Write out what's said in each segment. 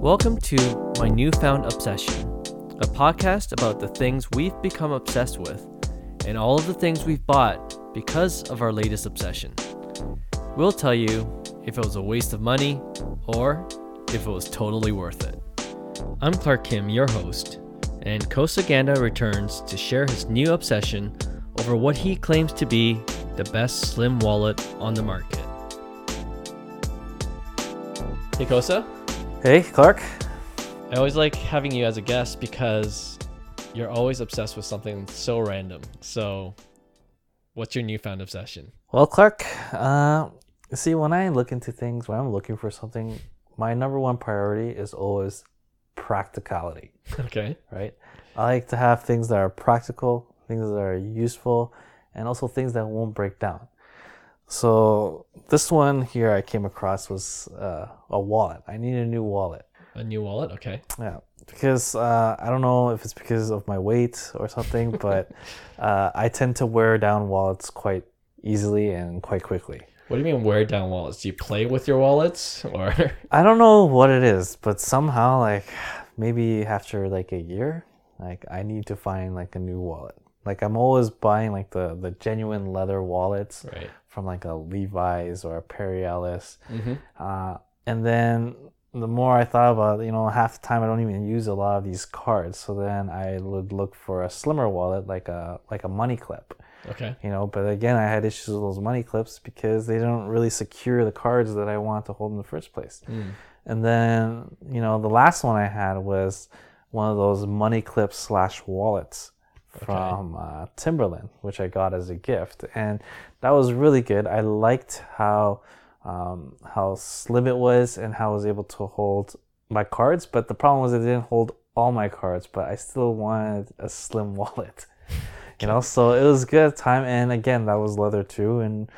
Welcome to My Newfound Obsession, a podcast about the things we've become obsessed with and all of the things we've bought because of our latest obsession. We'll tell you if it was a waste of money or if it was totally worth it. I'm Clark Kim, your host, and Kosa Ganda returns to share his new obsession over what he claims to be the best slim wallet on the market. Hey Kosa, Hey, Clark. I always like having you as a guest because you're always obsessed with something so random. So, what's your newfound obsession? Well, Clark, uh, see, when I look into things, when I'm looking for something, my number one priority is always practicality, Okay. right? I like to have things that are practical, things that are useful, and also things that won't break down. So, this one here I came across was uh, a wallet. I need a new wallet. A new wallet? Okay. Yeah, because uh, I don't know if it's because of my weight or something, but uh, I tend to wear down wallets quite easily and quite quickly. What do you mean wear down wallets? Do you play with your wallets or I don't know what it is, but somehow, like maybe after like a year, like I need to find like a new wallet. Like I'm always buying like the the genuine leather wallets right? from like a Levi's or a Perry Ellis. Mm-hmm. Uh, and then the more I thought about, it, you know, half the time I don't even use a lot of these cards. So then I would look for a slimmer wallet, like a like a money clip, Okay. you know. But again, I had issues with those money clips because they don't really secure the cards that I want to hold in the first place. Mm. And then, you know, the last one I had was one of those money clip slash wallets from uh, Timberland, which I got as a gift, and that was really good. I liked how um, how slim it was and how I was able to hold my cards. But the problem was it didn't hold all my cards, but I still wanted a slim wallet. You know, so it was good time, and again, that was leather too, and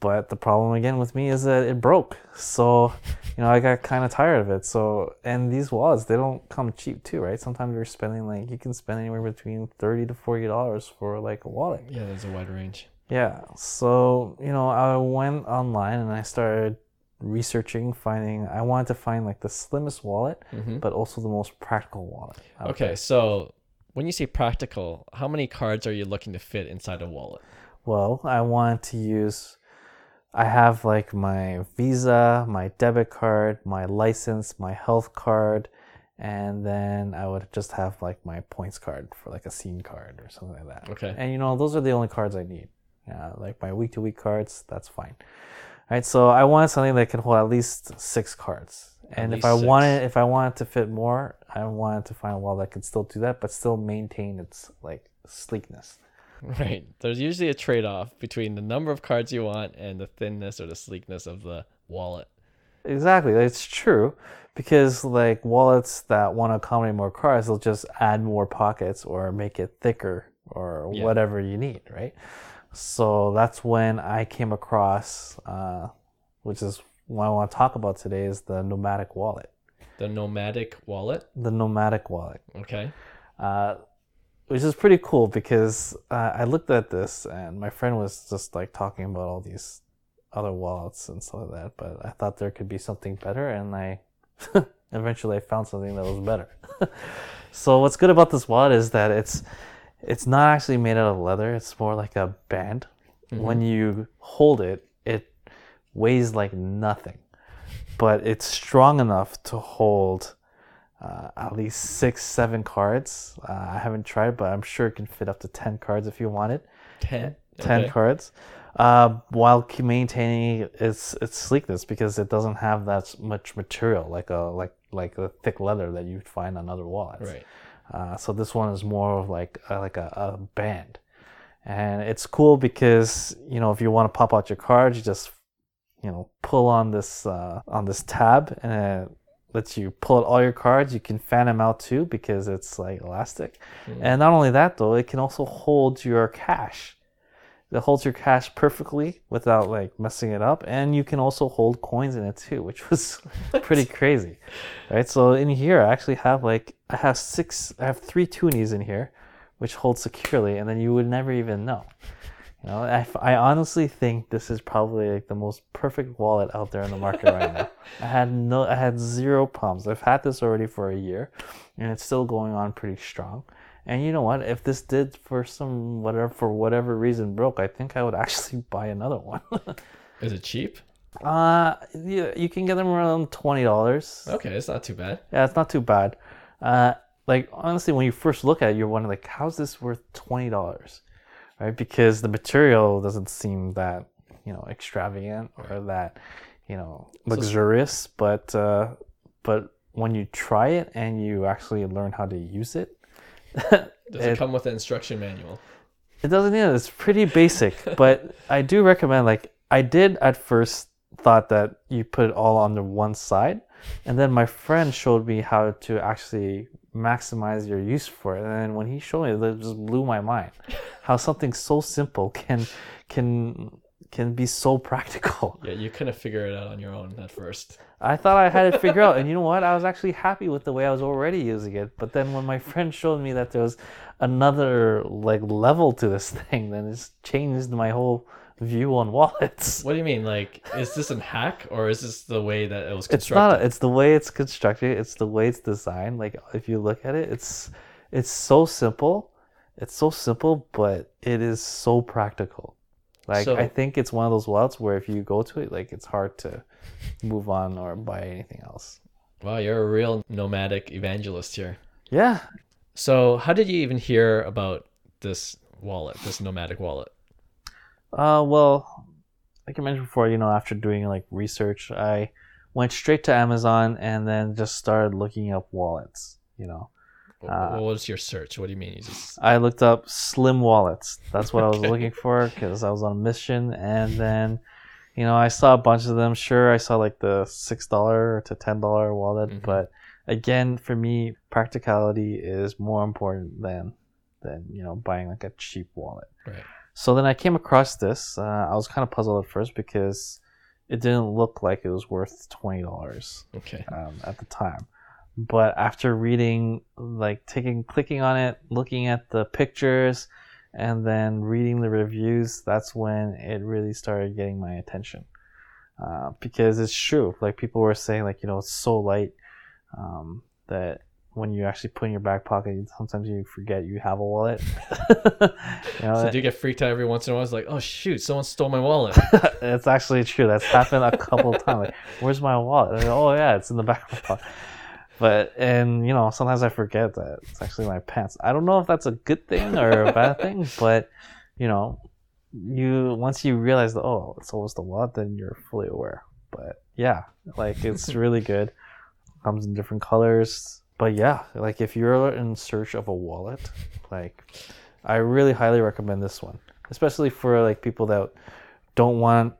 but the problem again with me is that it broke. So, you know, I got kind of tired of it. So, and these wallets, they don't come cheap too, right? Sometimes you're spending like you can spend anywhere between thirty to forty dollars for like a wallet. Yeah, there's a wide range. Yeah. So, you know, I went online and I started researching, finding. I wanted to find like the slimmest wallet, Mm-hmm. but also the most practical wallet. Okay, so when you say practical, how many cards are you looking to fit inside a wallet? Well, I wanted to use. I have like my Visa, my debit card, my license, my health card, and then I would just have like my points card for like a scene card or something like that. Okay. And you know, those are the only cards I need. Yeah, like my week to week cards, that's fine. All right, so I wanted something that can hold at least six cards. At And if I six. wanted if I wanted to fit more, I wanted to find a wallet that could still do that, but still maintain its like sleekness. Right. There's usually a trade off between the number of cards you want and the thinness or the sleekness of the wallet. Exactly, it's true because like wallets that want to accommodate more cards, they'll just add more pockets or make it thicker or Yeah. whatever you need, right? So that's when I came across, uh, which is what I want to talk about today, is the Nomatic wallet. The Nomatic wallet. The Nomatic wallet, Okay. uh, which is pretty cool because uh, I looked at this and my friend was just like talking about all these other wallets and stuff like that, but I thought there could be something better, and I eventually I found something that was better. so what's good about this wallet is that it's it's not actually made out of leather; it's more like a band. When you hold it, it weighs like nothing, but it's strong enough to hold uh, at least six, seven cards. Uh, I haven't tried, but I'm sure it can fit up to ten cards if you want it. 10. 10 Okay. cards uh, while maintaining its its sleekness because it doesn't have that much material like a like like a thick leather that you'd find on other wallets Right. uh, so this one is more of like a, like a, a band and it's cool because you know if you want to pop out your cards you just you know pull on this uh, on this tab and it lets you pull out all your cards. You can fan them out too because it's like elastic. Mm. and not only that though it can also hold your cash. It holds your cash perfectly without like messing it up. And you can also hold coins in it too which was pretty crazy right? So in here i actually have like i have six i have three toonies in here which hold securely and then you would never even know you know i, I honestly think this is probably like the most perfect wallet out there in the market right now I had no, I had zero problems. I've had this already for a year, and it's still going on pretty strong. And you know what? If this did for some whatever for whatever reason broke, I think I would actually buy another one. Is it cheap? uh, you, you can get them around twenty dollars. Okay, it's not too bad. Yeah, it's not too bad. Uh, like honestly, when you first look at it, you're wondering like, how's this worth twenty dollars, right? Because the material doesn't seem that you know extravagant or that you know luxurious, but uh, but when you try it and you actually learn how to use it, Does it, It- come with an instruction manual? it doesn't. Yeah, it's pretty basic, but I do recommend. Like I did at first thought that you put it all on the one side, and then my friend showed me how to actually maximize your use for it. And then when he showed me, it just blew my mind. How something so simple can can can be so practical. Yeah, you couldn't figure it out on your own at first. I thought I had it figured out, and you know what? I was actually happy with the way I was already using it. But then when my friend showed me that there was another like level to this thing, then it's changed my whole view on wallets. What do you mean? Like, is this a hack or is this the way that it was constructed? It's not. It's the way it's constructed. It's the way it's designed. Like if you look at it, it's it's so simple. It's so simple, but it is so practical. Like So- I think it's one of those wallets where if you go to it, like it's hard to move on or buy anything else. Wow, you're a real Nomatic evangelist here. Yeah, So, how did you even hear about this wallet, this Nomatic wallet? Uh, well, like I mentioned before, you know, after doing like research, I went straight to Amazon and then just started looking up wallets. You know, Uh, what was your search? What do you mean? You just I looked up slim wallets. That's what I was looking for because I was on a mission. And then, you know, I saw a bunch of them. Sure, I saw like the six dollar to ten dollar wallet, Mhm. but again, for me, practicality is more important than than you know buying like a cheap wallet. right. So then I came across this. Uh, I was kind of puzzled at first because it didn't look like it was worth twenty dollars Okay. um, at the time. But after reading, like taking, clicking on it, looking at the pictures, and then reading the reviews, that's when it really started getting my attention. Uh, because it's true, like people were saying, like you know, it's so light um, that when you actually put in your back pocket, sometimes you forget you have a wallet. you know, So do you get freaked out every once in a while? It's like, oh shoot, someone stole my wallet. it's actually true. That's happened a couple of times. Like, where's my wallet? Go, oh yeah, it's in the back of my pocket. But and you know, sometimes I forget that it's actually my pants. I don't know if that's a good thing or a bad thing, but you know, you once you realize that oh, it's almost a wallet, then you're fully aware. But yeah, like it's really good. Comes in different colors. But yeah, like if you're in search of a wallet, like I really highly recommend this one, especially for like people that don't want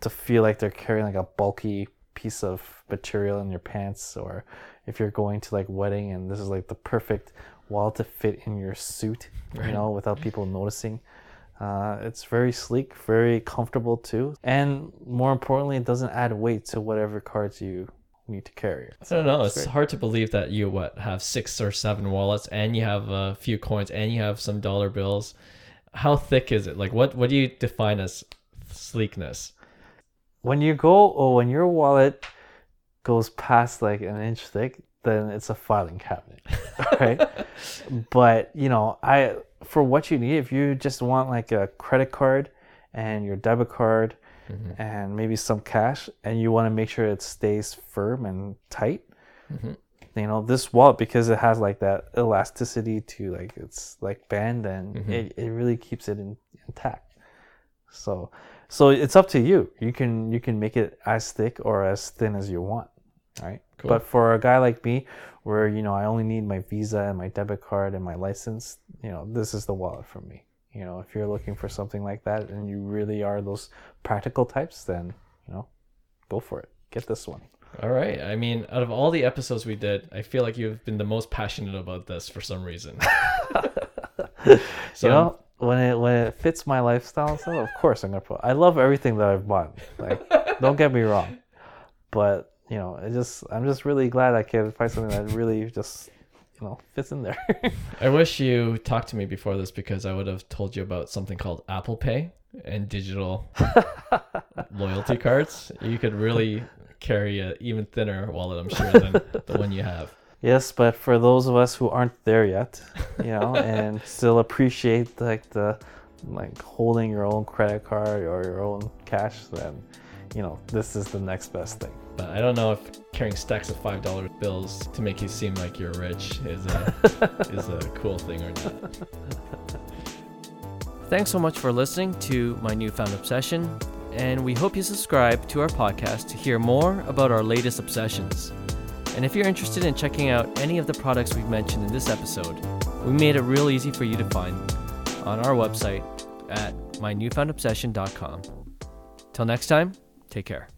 to feel like they're carrying like a bulky piece of material in your pants or if you're going to like wedding and this is like the perfect wallet to fit in your suit you Right. know without people noticing uh, it's very sleek very comfortable too and more importantly it doesn't add weight to whatever cards you need to carry I don't know. It's great. hard to believe that you what have six or seven wallets and you have a few coins and you have some dollar bills. How thick is it? Like what what do you define as sleekness? when you go or when your wallet goes past like an inch thick then it's a filing cabinet right but you know i for what you need if you just want like a credit card and your debit card Mhm. and maybe some cash and you want to make sure it stays firm and tight Mhm. you know this wallet because it has like that elasticity to like it's like band and Mhm. it, it really keeps it in, intact so so it's up to you you can you can make it as thick or as thin as you want right Cool. but for a guy like me where you know i only need my visa and my debit card and my license you know this is the wallet for me you know if you're looking for something like that and you really are those practical types then you know go for it get this one All right. I mean, out of all the episodes we did, I feel like you've been the most passionate about this for some reason. so you know when it when it fits my lifestyle stuff of course i'm gonna put i love everything that i've bought like don't get me wrong but you know it just i'm just really glad i can find something that really just you know fits in there I wish you talked to me before this because I would have told you about something called Apple Pay and digital loyalty cards. You could really carry a even thinner wallet, I'm sure, than the one you have. Yes, but for those of us who aren't there yet, you know, and still appreciate like the like holding your own credit card or your own cash, then you know this is the next best thing. But I don't know if carrying stacks of five dollar bills to make you seem like you're rich is a is a cool thing or not. Thanks so much for listening to my newfound obsession, and we hope you subscribe to our podcast to hear more about our latest obsessions. And if you're interested in checking out any of the products we've mentioned in this episode, we made it real easy for you to find on our website at mynewfoundobsession.com. Till next time, take care.